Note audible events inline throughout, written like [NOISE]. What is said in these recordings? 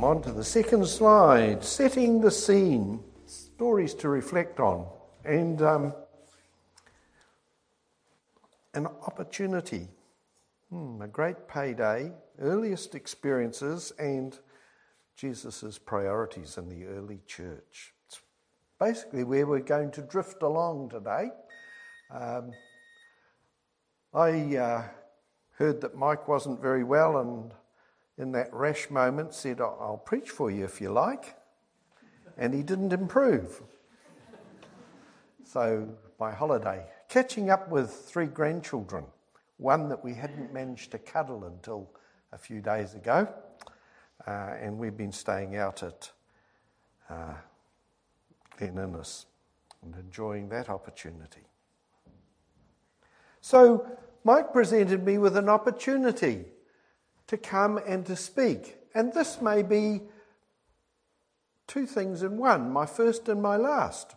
On to the second slide setting the scene, stories to reflect on, and um, an opportunity, hmm, a great payday, earliest experiences, and Jesus' priorities in the early church. It's basically where we're going to drift along today. Um, I uh, heard that Mike wasn't very well and in that rash moment said, I'll preach for you if you like. And he didn't improve. So, my holiday, catching up with three grandchildren, one that we hadn't managed to cuddle until a few days ago. Uh, and we've been staying out at uh, Glen Innes and enjoying that opportunity. So, Mike presented me with an opportunity to come and to speak. And this may be two things in one my first and my last.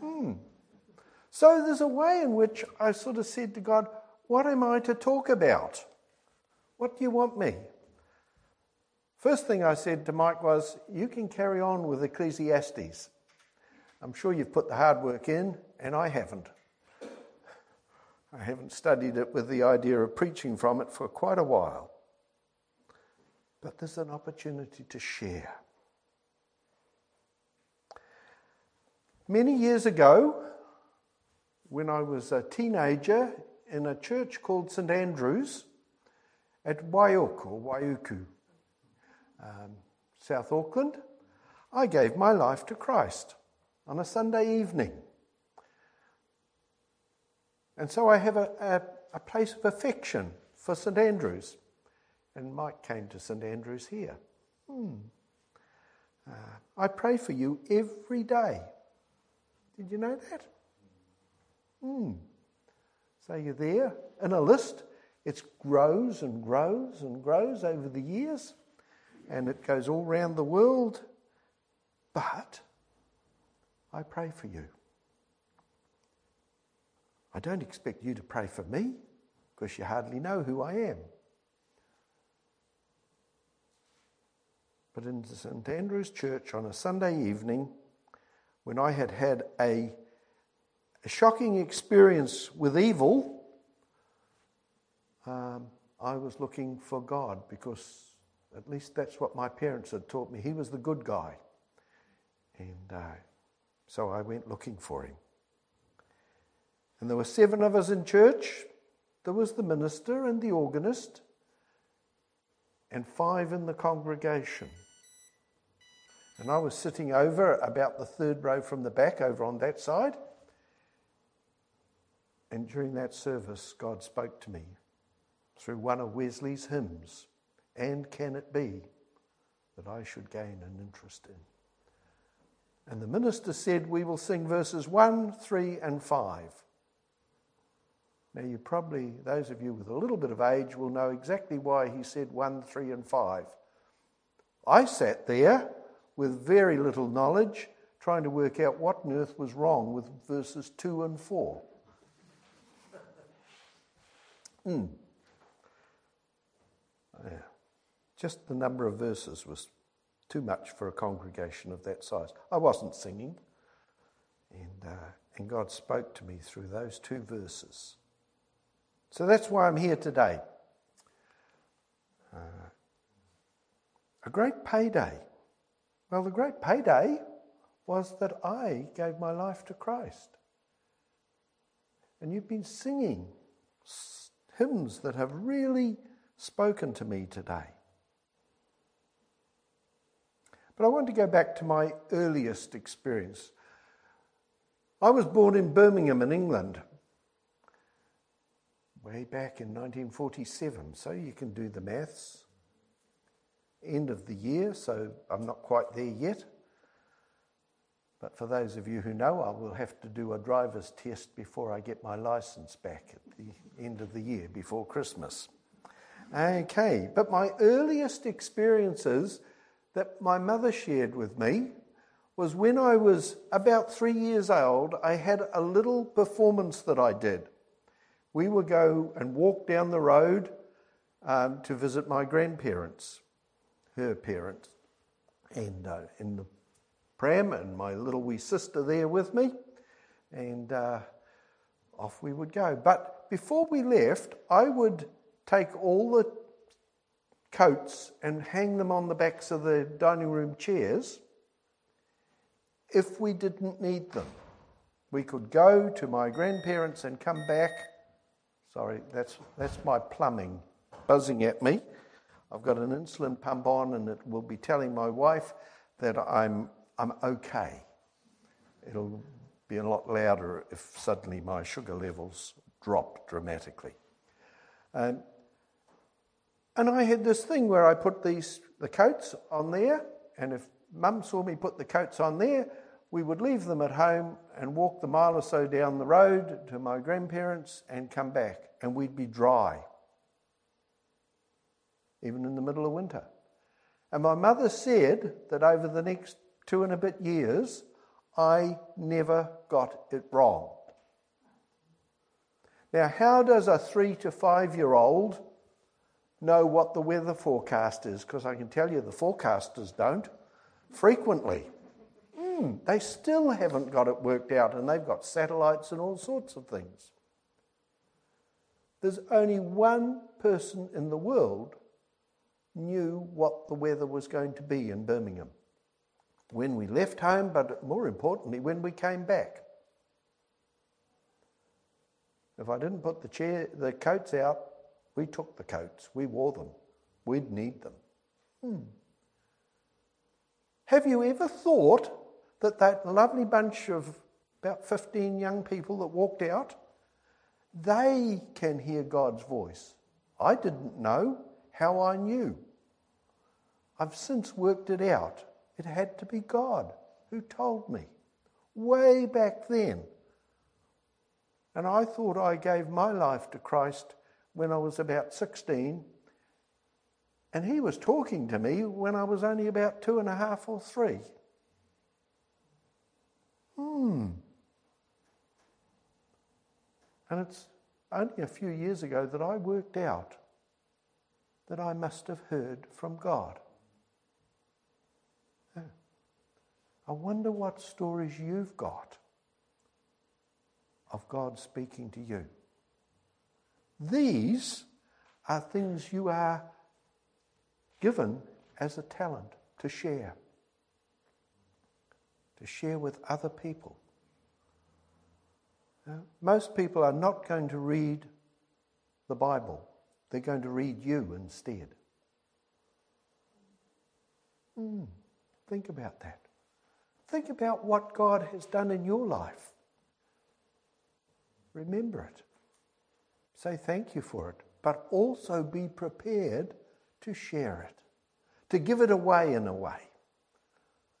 Hmm. So there's a way in which I sort of said to God, What am I to talk about? What do you want me? First thing I said to Mike was, You can carry on with Ecclesiastes. I'm sure you've put the hard work in, and I haven't. I haven't studied it with the idea of preaching from it for quite a while but there's an opportunity to share. Many years ago, when I was a teenager in a church called St Andrew's at Waiuku, or Waiuku, um, South Auckland, I gave my life to Christ on a Sunday evening. And so I have a, a, a place of affection for St Andrew's. And Mike came to St Andrews here. Hmm. Uh, I pray for you every day. Did you know that? Hmm. So you're there in a list. It grows and grows and grows over the years, and it goes all around the world. But I pray for you. I don't expect you to pray for me because you hardly know who I am. But in St Andrew's Church on a Sunday evening, when I had had a, a shocking experience with evil, um, I was looking for God because at least that's what my parents had taught me. He was the good guy. And uh, so I went looking for him. And there were seven of us in church. There was the minister and the organist, and five in the congregation. And I was sitting over about the third row from the back, over on that side. And during that service, God spoke to me through one of Wesley's hymns. And can it be that I should gain an interest in? And the minister said, We will sing verses 1, 3, and 5. Now, you probably, those of you with a little bit of age, will know exactly why he said 1, 3, and 5. I sat there with very little knowledge, trying to work out what on earth was wrong with verses 2 and 4. Hmm. Yeah. Just the number of verses was too much for a congregation of that size. I wasn't singing, and, uh, and God spoke to me through those two verses. So that's why I'm here today. Uh, a great payday well, the great payday was that I gave my life to Christ. And you've been singing hymns that have really spoken to me today. But I want to go back to my earliest experience. I was born in Birmingham, in England, way back in 1947, so you can do the maths end of the year, so I'm not quite there yet. But for those of you who know, I will have to do a driver's test before I get my license back at the end of the year, before Christmas. Okay, but my earliest experiences that my mother shared with me was when I was about three years old, I had a little performance that I did. We would go and walk down the road um, to visit my grandparents her parents, and uh, in the pram, and my little wee sister there with me, and uh, off we would go. But before we left, I would take all the coats and hang them on the backs of the dining room chairs if we didn't need them. We could go to my grandparents and come back. Sorry, that's, that's my plumbing buzzing at me. I've got an insulin pump on, and it will be telling my wife that I'm, I'm okay. It'll be a lot louder if suddenly my sugar levels drop dramatically. Um, and I had this thing where I put these the coats on there, and if Mum saw me put the coats on there, we would leave them at home and walk the mile or so down the road to my grandparents and come back, and we'd be dry, even in the middle of winter. And my mother said that over the next two and a bit years, I never got it wrong. Now, how does a three to five year old know what the weather forecast is? Because I can tell you the forecasters don't frequently. Mm, they still haven't got it worked out, and they've got satellites and all sorts of things. There's only one person in the world knew what the weather was going to be in Birmingham when we left home, but more importantly, when we came back. If I didn't put the, chair, the coats out, we took the coats, we wore them, we'd need them. Hmm. Have you ever thought that that lovely bunch of about 15 young people that walked out, they can hear God's voice. I didn't know how I knew. I've since worked it out. It had to be God who told me way back then. And I thought I gave my life to Christ when I was about 16. And he was talking to me when I was only about two and a half or three. Hmm. And it's only a few years ago that I worked out that I must have heard from God. I wonder what stories you've got of God speaking to you. These are things you are given as a talent to share to share with other people. Now, most people are not going to read the Bible, they're going to read you instead. Mm, think about that. Think about what God has done in your life. Remember it. Say thank you for it, but also be prepared to share it, to give it away in a way.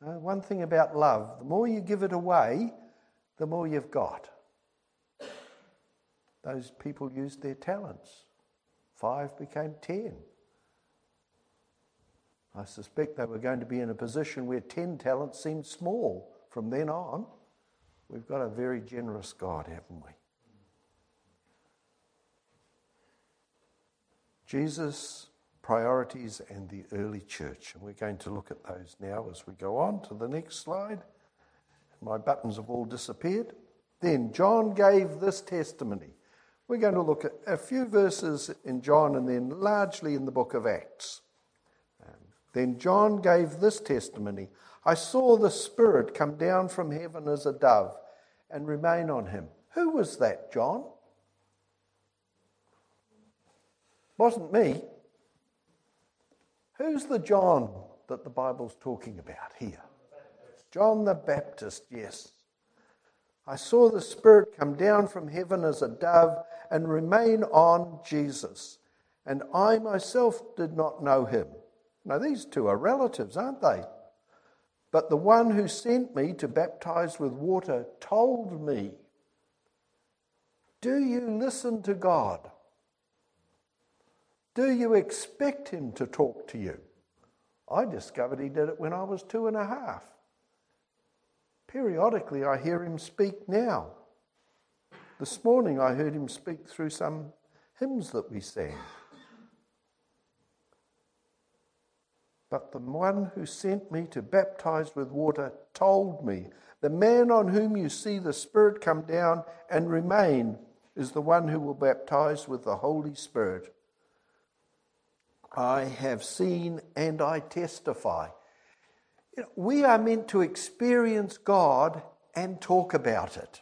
Uh, one thing about love the more you give it away, the more you've got. Those people used their talents. Five became ten. I suspect they were going to be in a position where ten talents seemed small from then on. We've got a very generous God, haven't we? Jesus priorities and the early church. And we're going to look at those now as we go on to the next slide. My buttons have all disappeared. Then John gave this testimony. We're going to look at a few verses in John and then largely in the book of Acts. Then John gave this testimony I saw the Spirit come down from heaven as a dove and remain on him. Who was that, John? Wasn't me. Who's the John that the Bible's talking about here? John the Baptist, yes. I saw the Spirit come down from heaven as a dove and remain on Jesus. And I myself did not know him. Now, these two are relatives, aren't they? But the one who sent me to baptize with water told me, Do you listen to God? Do you expect him to talk to you? I discovered he did it when I was two and a half. Periodically, I hear him speak now. This morning, I heard him speak through some hymns that we sang. But the one who sent me to baptize with water told me, The man on whom you see the Spirit come down and remain is the one who will baptize with the Holy Spirit. I have seen and I testify. You know, we are meant to experience God and talk about it.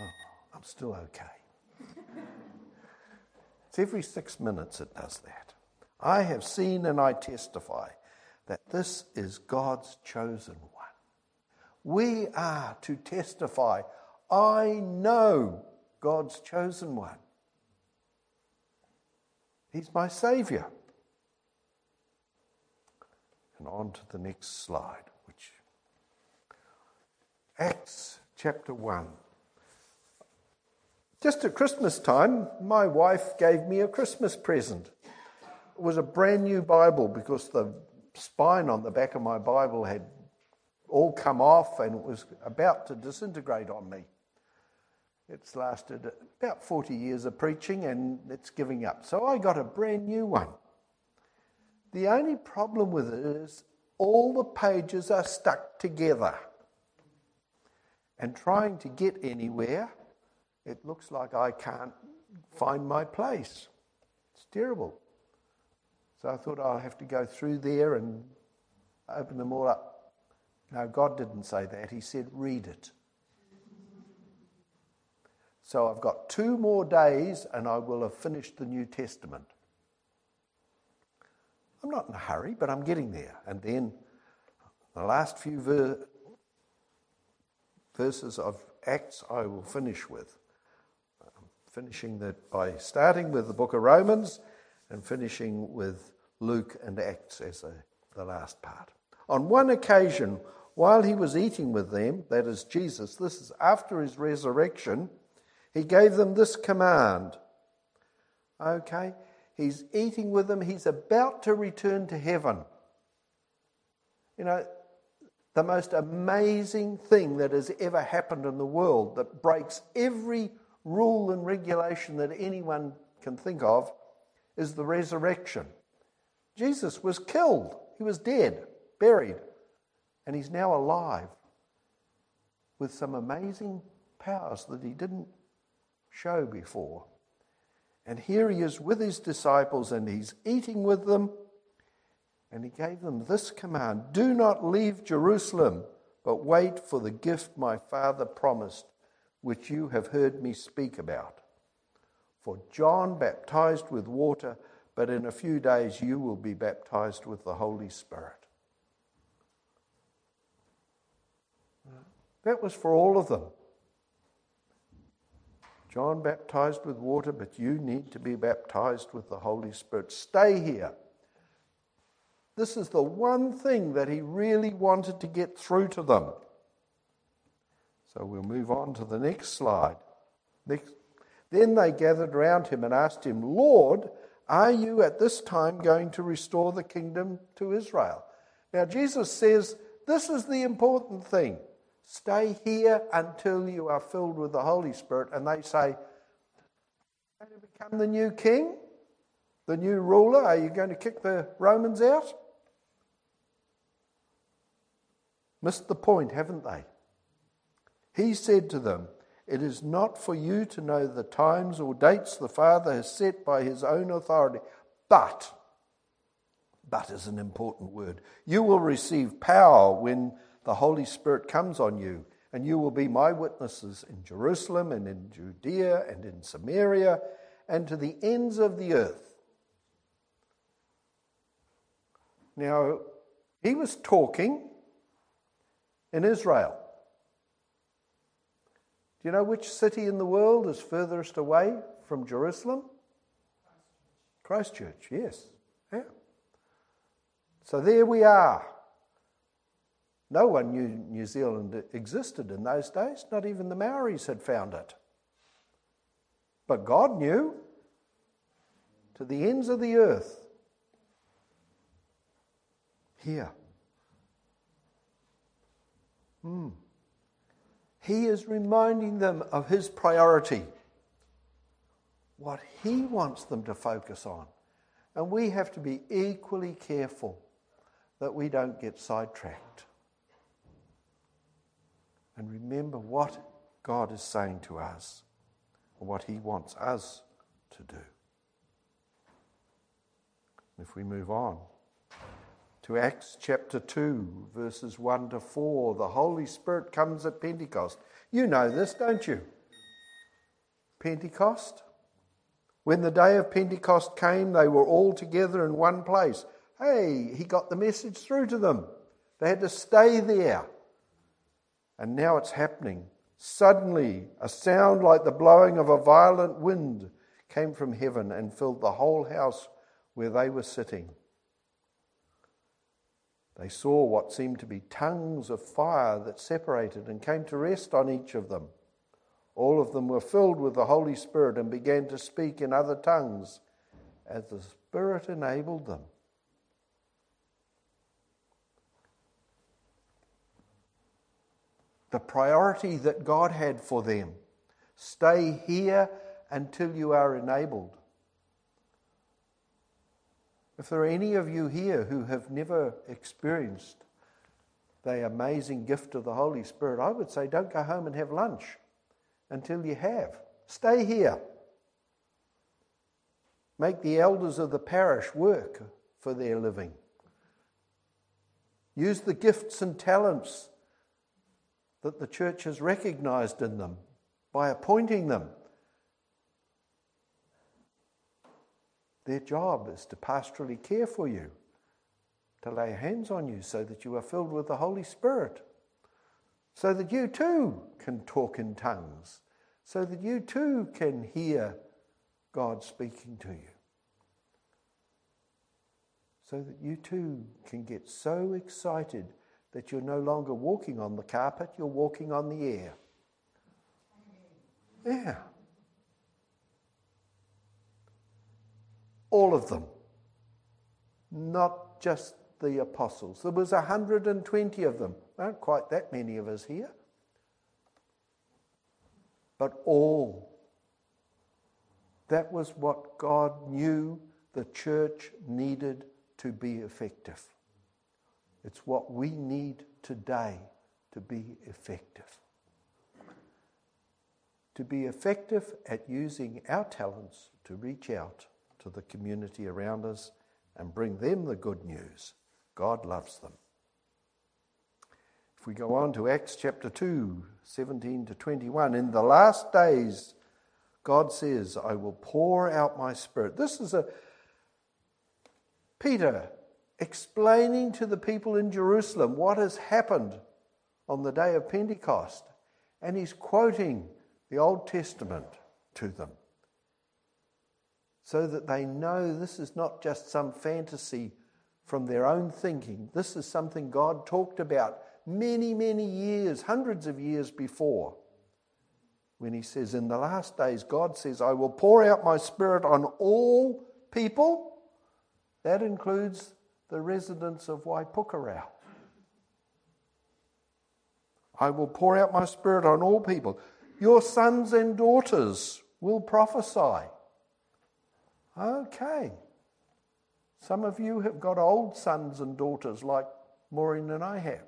Oh, I'm still okay. it's every six minutes it does that. I have seen and I testify that this is God's chosen one. We are to testify, I know God's chosen one. He's my Savior. And on to the next slide, which Acts chapter 1. Just at Christmas time, my wife gave me a Christmas present was a brand new Bible because the spine on the back of my Bible had all come off and it was about to disintegrate on me. It's lasted about 40 years of preaching and it's giving up. So I got a brand new one. The only problem with it is all the pages are stuck together. And trying to get anywhere, it looks like I can't find my place. It's terrible. So I thought oh, I'll have to go through there and open them all up. No, God didn't say that. He said, read it. So I've got two more days and I will have finished the New Testament. I'm not in a hurry, but I'm getting there. And then the last few ver- verses of Acts I will finish with. I'm finishing that by starting with the book of Romans and finishing with Luke and Acts as a, the last part. On one occasion, while he was eating with them, that is Jesus, this is after his resurrection, he gave them this command. Okay? He's eating with them, he's about to return to heaven. You know, the most amazing thing that has ever happened in the world that breaks every rule and regulation that anyone can think of is the resurrection. Jesus was killed, he was dead, buried, and he's now alive with some amazing powers that he didn't show before. And here he is with his disciples and he's eating with them. And he gave them this command Do not leave Jerusalem, but wait for the gift my Father promised, which you have heard me speak about. For John baptized with water, but in a few days you will be baptized with the Holy Spirit. That was for all of them. John baptized with water, but you need to be baptized with the Holy Spirit. Stay here. This is the one thing that he really wanted to get through to them. So we'll move on to the next slide. Next. Then they gathered round him and asked him, Lord, are you at this time going to restore the kingdom to Israel? Now, Jesus says this is the important thing. Stay here until you are filled with the Holy Spirit. And they say, Are you going to become the new king? The new ruler? Are you going to kick the Romans out? Missed the point, haven't they? He said to them, it is not for you to know the times or dates the Father has set by his own authority, but, but is an important word, you will receive power when the Holy Spirit comes on you, and you will be my witnesses in Jerusalem and in Judea and in Samaria and to the ends of the earth. Now, he was talking in Israel. Do you know which city in the world is furthest away from Jerusalem? Christchurch, yes. Yeah. So there we are. No one knew New Zealand existed in those days, not even the Maoris had found it. But God knew to the ends of the earth. Here. Hmm. He is reminding them of his priority, what he wants them to focus on. And we have to be equally careful that we don't get sidetracked. And remember what God is saying to us, or what He wants us to do. If we move on to Acts chapter 2, verses 1 to 4, the Holy Spirit comes at Pentecost. You know this, don't you? Pentecost. When the day of Pentecost came, they were all together in one place. Hey, he got the message through to them. They had to stay there. And now it's happening. Suddenly, a sound like the blowing of a violent wind came from heaven and filled the whole house where they were sitting. They saw what seemed to be tongues of fire that separated and came to rest on each of them. All of them were filled with the Holy Spirit and began to speak in other tongues as the Spirit enabled them. The priority that God had for them stay here until you are enabled. If there are any of you here who have never experienced the amazing gift of the Holy Spirit, I would say don't go home and have lunch until you have. Stay here. Make the elders of the parish work for their living. Use the gifts and talents that the church has recognized in them by appointing them. Their job is to pastorally care for you, to lay hands on you so that you are filled with the Holy Spirit so that you too can talk in tongues, so that you too can hear God speaking to you, so that you too can get so excited that you're no longer walking on the carpet, you're walking on the air. Yeah. All of them. Not just the apostles. There was 120 of them. Aren't quite that many of us here. But all. That was what God knew the church needed to be effective. It's what we need today to be effective. To be effective at using our talents to reach out to the community around us and bring them the good news. God loves them. If we go on to Acts chapter 2, 17 to 21, in the last days, God says, I will pour out my spirit. This is a Peter explaining to the people in Jerusalem what has happened on the day of Pentecost. And he's quoting the Old Testament to them so that they know this is not just some fantasy from their own thinking. This is something God talked about many, many years, hundreds of years before, when he says, In the last days, God says, I will pour out my spirit on all people. That includes the residents of Waipukurau. I will pour out my spirit on all people. Your sons and daughters will prophesy. Okay. Some of you have got old sons and daughters like Maureen and I have.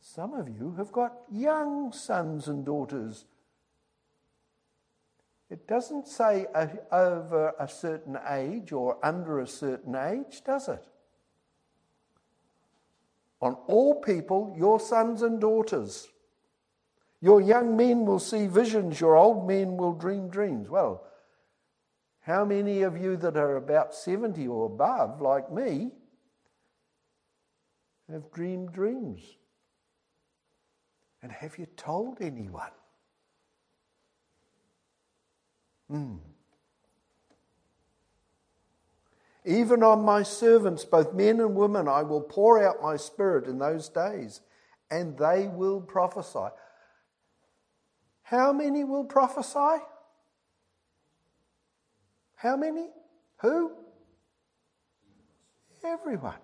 Some of you have got young sons and daughters. It doesn't say over a certain age or under a certain age, does it? On all people, your sons and daughters. Your young men will see visions, your old men will dream dreams. Well, how many of you that are about 70 or above, like me, have dreamed dreams? And have you told anyone? Hmm. Even on my servants, both men and women, I will pour out my spirit in those days, and they will prophesy. How many will prophesy? How many? Who? Everyone.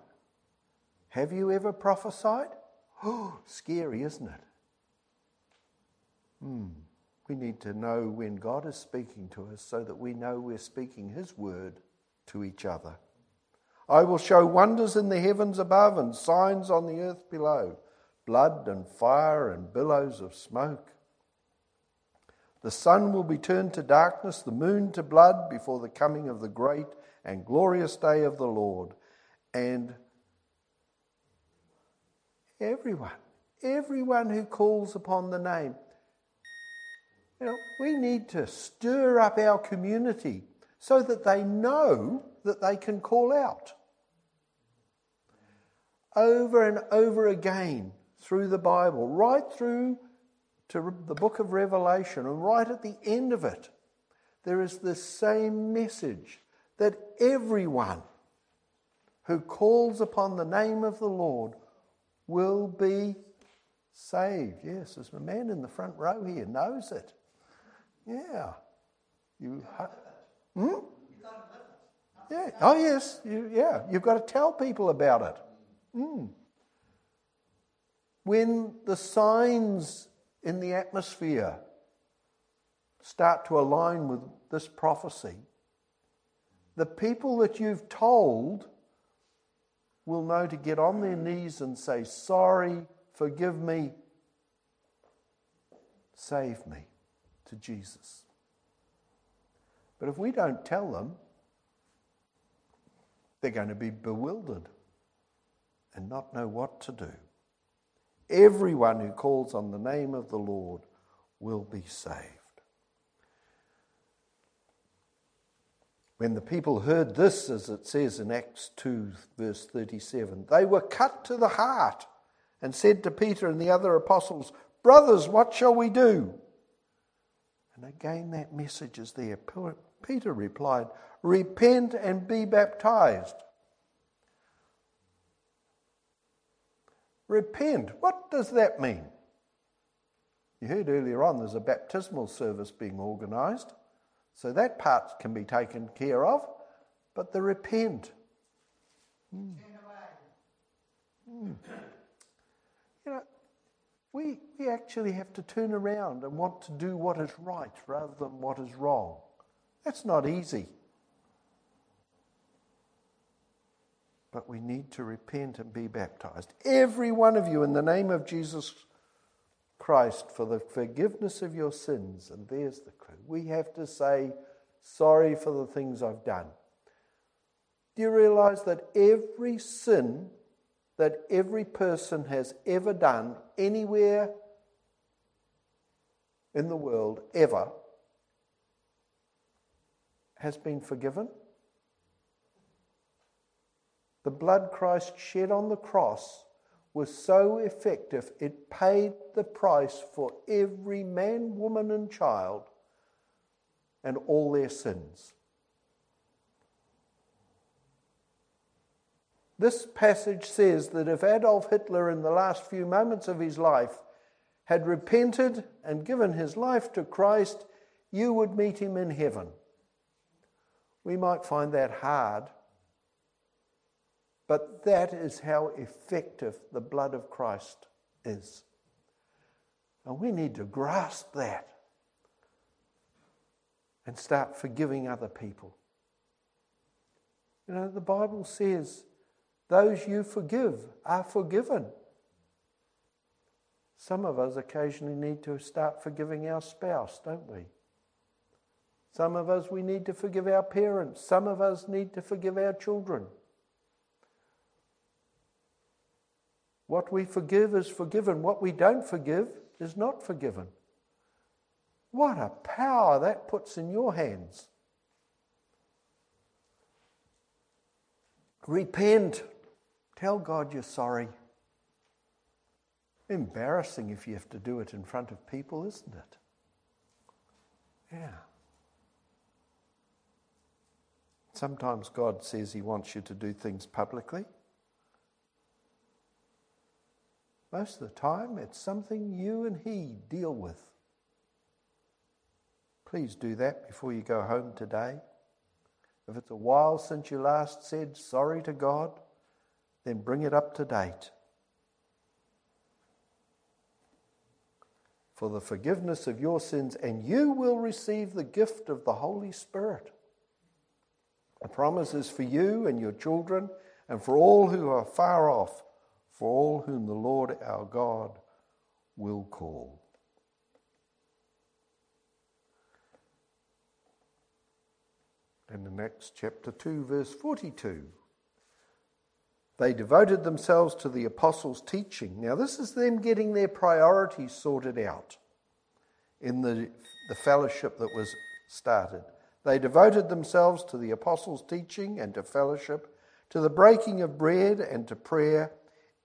Have you ever prophesied? Oh, [GASPS] scary, isn't it? Hmm. We need to know when God is speaking to us so that we know we're speaking His word to each other. I will show wonders in the heavens above and signs on the earth below blood and fire and billows of smoke. The sun will be turned to darkness, the moon to blood before the coming of the great and glorious day of the Lord. And everyone, everyone who calls upon the name, you know, we need to stir up our community so that they know that they can call out. Over and over again through the Bible, right through to the book of Revelation, and right at the end of it, there is the same message that everyone who calls upon the name of the Lord will be saved. Yes, there's a man in the front row here knows it. Yeah. You. Hmm? Yeah. Oh, yes. You, yeah. You've got to tell people about it. Mm. When the signs in the atmosphere start to align with this prophecy, the people that you've told will know to get on their knees and say, Sorry, forgive me, save me to Jesus. But if we don't tell them, they're going to be bewildered and not know what to do. Everyone who calls on the name of the Lord will be saved. When the people heard this, as it says in Acts 2, verse 37, they were cut to the heart and said to Peter and the other apostles, Brothers, what shall we do? And again, that message is there. Peter replied, Repent and be baptized Repent. What does that mean? You heard earlier on there's a baptismal service being organised, so that part can be taken care of, but the repent. Mm. Mm. You know, we, we actually have to turn around and want to do what is right rather than what is wrong. That's not easy. But we need to repent and be baptized. Every one of you, in the name of Jesus Christ, for the forgiveness of your sins. And there's the clue. We have to say, Sorry for the things I've done. Do you realize that every sin that every person has ever done anywhere in the world, ever, has been forgiven? The blood Christ shed on the cross was so effective, it paid the price for every man, woman, and child and all their sins. This passage says that if Adolf Hitler, in the last few moments of his life, had repented and given his life to Christ, you would meet him in heaven. We might find that hard but that is how effective the blood of Christ is. And we need to grasp that and start forgiving other people. You know, the Bible says, those you forgive are forgiven. Some of us occasionally need to start forgiving our spouse, don't we? Some of us, we need to forgive our parents. Some of us need to forgive our children. What we forgive is forgiven. What we don't forgive is not forgiven. What a power that puts in your hands. Repent. Tell God you're sorry. Embarrassing if you have to do it in front of people, isn't it? Yeah. Sometimes God says He wants you to do things publicly. Most of the time, it's something you and He deal with. Please do that before you go home today. If it's a while since you last said sorry to God, then bring it up to date. For the forgiveness of your sins, and you will receive the gift of the Holy Spirit. The promise is for you and your children, and for all who are far off, for all whom the Lord our God will call. In the next chapter 2, verse 42, they devoted themselves to the apostles' teaching. Now, this is them getting their priorities sorted out in the, the fellowship that was started. They devoted themselves to the apostles' teaching and to fellowship, to the breaking of bread and to prayer.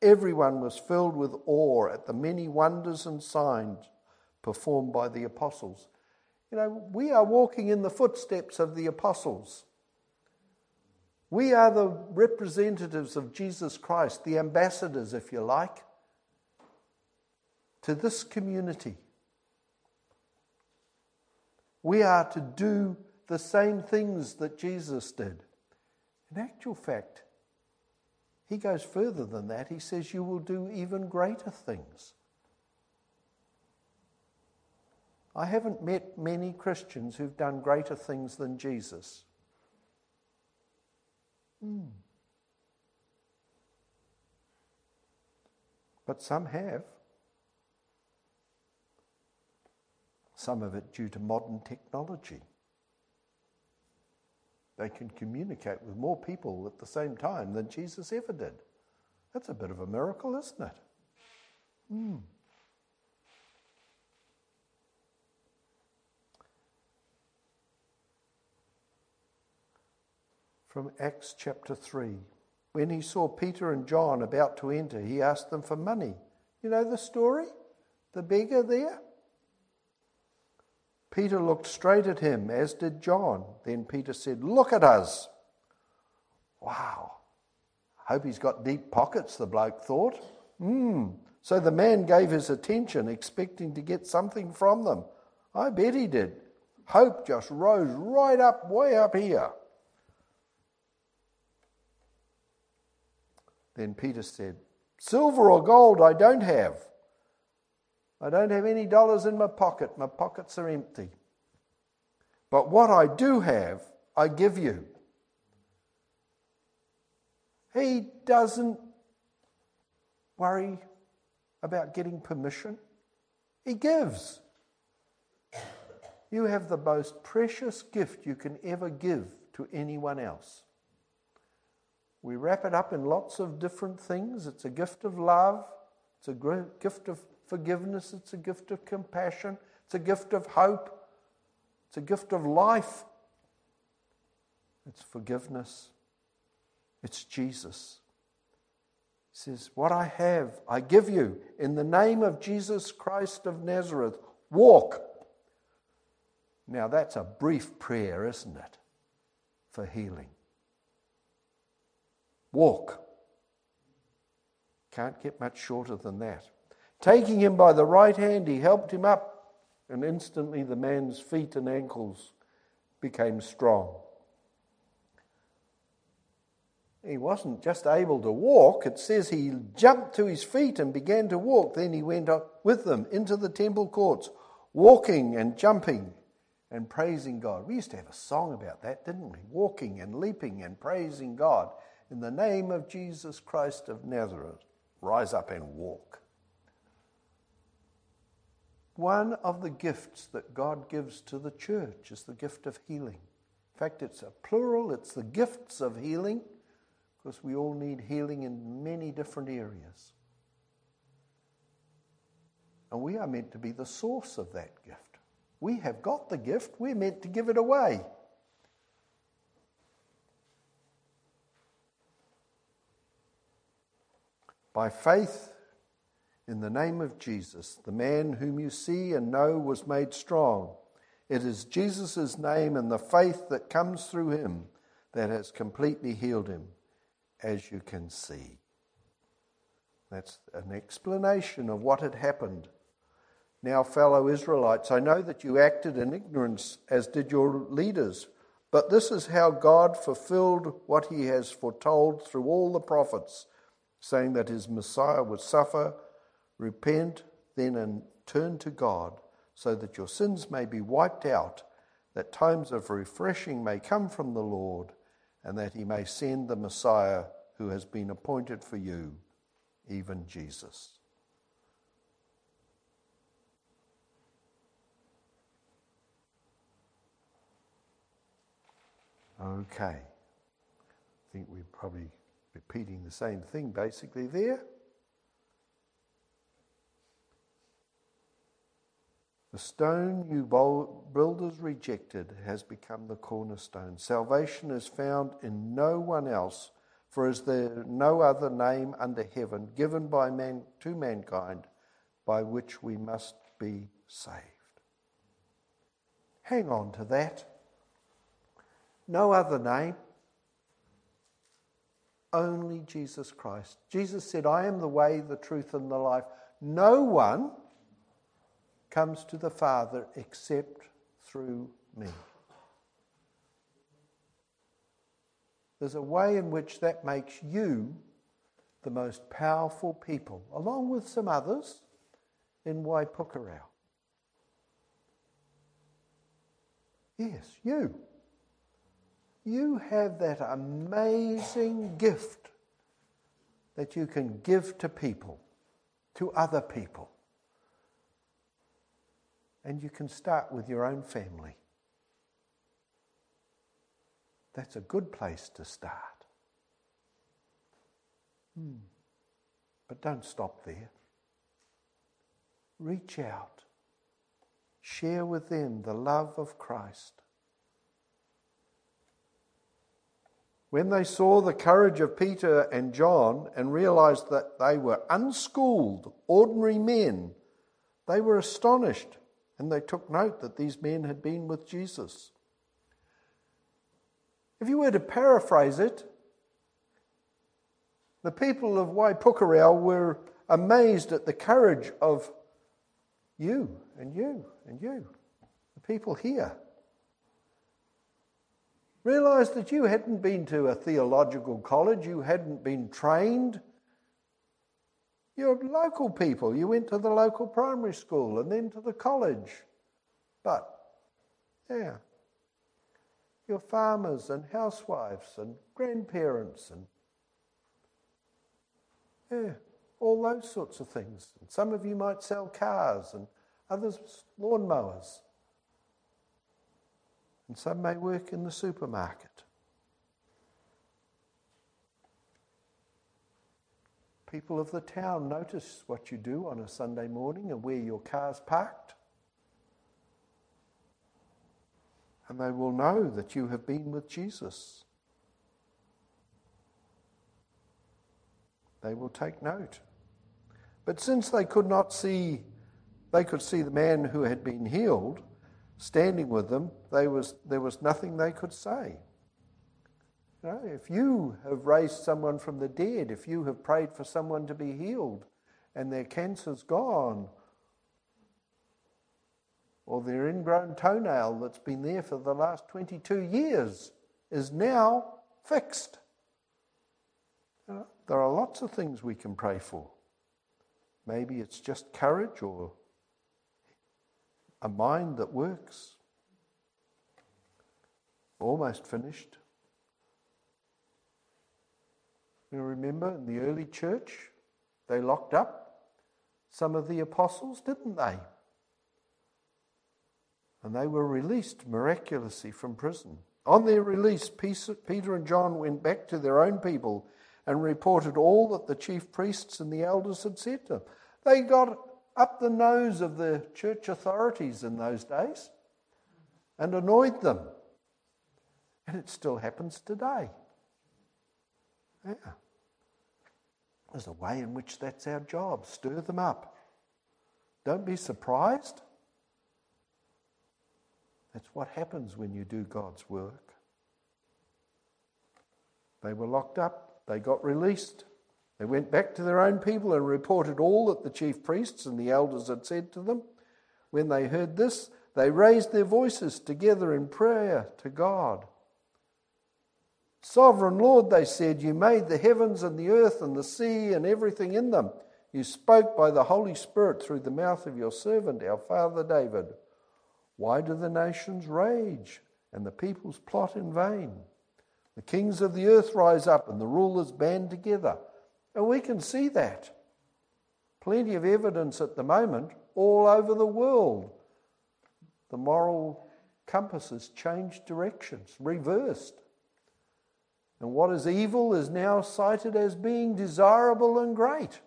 Everyone was filled with awe at the many wonders and signs performed by the apostles. You know, we are walking in the footsteps of the apostles. We are the representatives of Jesus Christ, the ambassadors, if you like, to this community. We are to do the same things that Jesus did. In actual fact, he goes further than that. He says, You will do even greater things. I haven't met many Christians who've done greater things than Jesus. Hmm. But some have. Some of it due to modern technology. They can communicate with more people at the same time than Jesus ever did. That's a bit of a miracle, isn't it? Hmm. From Acts chapter 3. When he saw Peter and John about to enter, he asked them for money. You know the story? The beggar there? Peter looked straight at him, as did John. Then Peter said, Look at us. Wow. Hope he's got deep pockets, the bloke thought. Hmm. So the man gave his attention, expecting to get something from them. I bet he did. Hope just rose right up, way up here. Then Peter said, Silver or gold I don't have I don't have any dollars in my pocket. My pockets are empty. But what I do have, I give you. He doesn't worry about getting permission, he gives. You have the most precious gift you can ever give to anyone else. We wrap it up in lots of different things. It's a gift of love, it's a gift of forgiveness, it's a gift of compassion, it's a gift of hope, it's a gift of life. It's forgiveness. It's Jesus. He says, What I have, I give you in the name of Jesus Christ of Nazareth. Walk. Now, that's a brief prayer, isn't it? For healing. Walk. Can't get much shorter than that. Taking him by the right hand, he helped him up, and instantly the man's feet and ankles became strong. He wasn't just able to walk, it says he jumped to his feet and began to walk. Then he went up with them into the temple courts, walking and jumping and praising God. We used to have a song about that, didn't we? Walking and leaping and praising God. In the name of Jesus Christ of Nazareth, rise up and walk. One of the gifts that God gives to the church is the gift of healing. In fact, it's a plural, it's the gifts of healing, because we all need healing in many different areas. And we are meant to be the source of that gift. We have got the gift, we're meant to give it away. By faith, in the name of Jesus, the man whom you see and know was made strong. It is Jesus' name and the faith that comes through him that has completely healed him, as you can see. That's an explanation of what had happened. Now, fellow Israelites, I know that you acted in ignorance, as did your leaders, but this is how God fulfilled what he has foretold through all the prophets, saying that his Messiah would suffer Repent then and turn to God so that your sins may be wiped out, that times of refreshing may come from the Lord, and that he may send the Messiah who has been appointed for you, even Jesus. Okay. I think we're probably repeating the same thing basically there. The stone you builders rejected has become the cornerstone. Salvation is found in no one else, for is there no other name under heaven given by man to mankind by which we must be saved. Hang on to that. No other name. Only Jesus Christ. Jesus said, I am the way, the truth, and the life. No one comes to the Father except through me. There's a way in which that makes you the most powerful people, along with some others in Waipukurau. Yes, you. You have that amazing gift that you can give to people, to other people. And you can start with your own family. That's a good place to start. Hmm. But don't stop there. Reach out. Share with them the love of Christ. When they saw the courage of Peter and John and realized that they were unschooled, ordinary men, they were astonished and they took note that these men had been with Jesus. If you were to paraphrase it, the people of Waipukurau were amazed at the courage of you and you and you, the people here. Realised that you hadn't been to a theological college, you hadn't been trained you're local people. You went to the local primary school and then to the college. But, yeah, you're farmers and housewives and grandparents and, yeah, all those sorts of things. And some of you might sell cars and others lawnmowers. And some may work in the supermarket. People of the town notice what you do on a Sunday morning and where your car's parked. And they will know that you have been with Jesus. They will take note. But since they could not see, they could see the man who had been healed standing with them, was, there was nothing they could say. If you have raised someone from the dead, if you have prayed for someone to be healed and their cancer's gone, or their ingrown toenail that's been there for the last 22 years is now fixed. You know, there are lots of things we can pray for. Maybe it's just courage or a mind that works. Almost finished. You remember in the early church, they locked up some of the apostles, didn't they? And they were released miraculously from prison. On their release, Peter and John went back to their own people and reported all that the chief priests and the elders had said to them. They got up the nose of the church authorities in those days and annoyed them. And it still happens today. Yeah. There's a way in which that's our job. Stir them up. Don't be surprised. That's what happens when you do God's work. They were locked up, they got released. They went back to their own people and reported all that the chief priests and the elders had said to them. When they heard this, they raised their voices together in prayer to God. Sovereign Lord, they said, you made the heavens and the earth and the sea and everything in them. You spoke by the Holy Spirit through the mouth of your servant, our father David. Why do the nations rage and the peoples plot in vain? The kings of the earth rise up and the rulers band together. And we can see that. Plenty of evidence at the moment all over the world. The moral compass has changed directions, reversed. And what is evil is now cited as being desirable and great.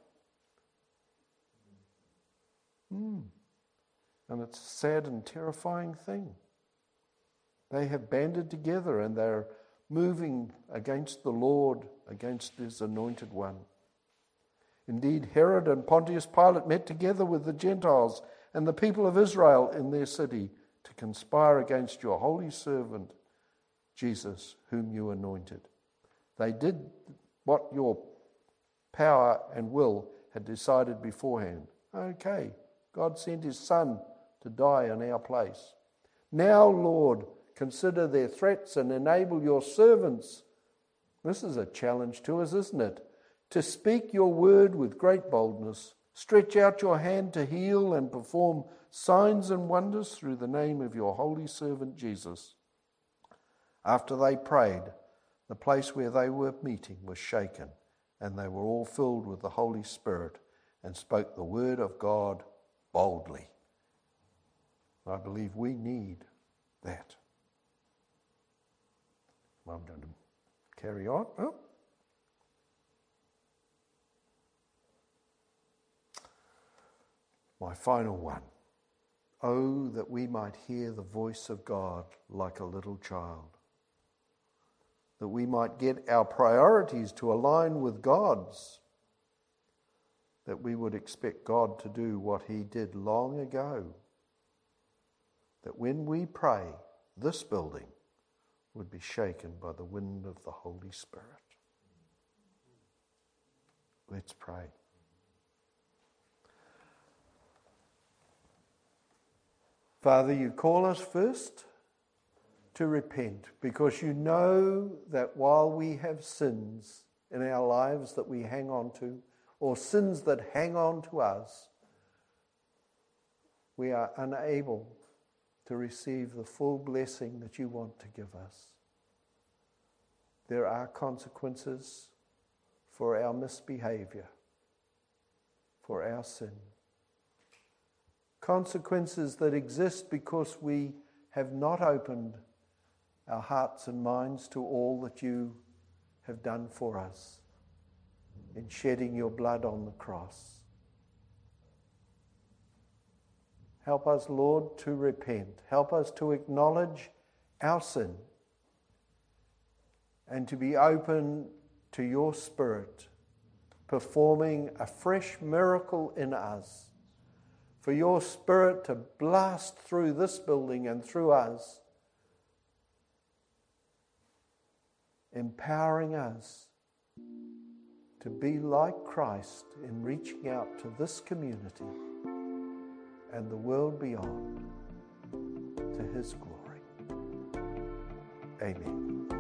Mm. And it's a sad and terrifying thing. They have banded together and they're moving against the Lord, against his anointed one. Indeed, Herod and Pontius Pilate met together with the Gentiles and the people of Israel in their city to conspire against your holy servant, Jesus, whom you anointed. They did what your power and will had decided beforehand. Okay, God sent his Son to die in our place. Now, Lord, consider their threats and enable your servants. This is a challenge to us, isn't it? To speak your word with great boldness. Stretch out your hand to heal and perform signs and wonders through the name of your holy servant Jesus. After they prayed, the place where they were meeting was shaken, and they were all filled with the Holy Spirit and spoke the word of God boldly. I believe we need that. I'm going to carry on. Oh. My final one. Oh, that we might hear the voice of God like a little child. That we might get our priorities to align with God's. That we would expect God to do what He did long ago. That when we pray, this building would be shaken by the wind of the Holy Spirit. Let's pray. Father, you call us first to repent because you know that while we have sins in our lives that we hang on to, or sins that hang on to us, we are unable to receive the full blessing that you want to give us. There are consequences for our misbehavior, for our sin. Consequences that exist because we have not opened our hearts and minds to all that you have done for us in shedding your blood on the cross. Help us, Lord, to repent. Help us to acknowledge our sin and to be open to your Spirit performing a fresh miracle in us. For your Spirit to blast through this building and through us, empowering us to be like Christ in reaching out to this community and the world beyond to his glory. Amen.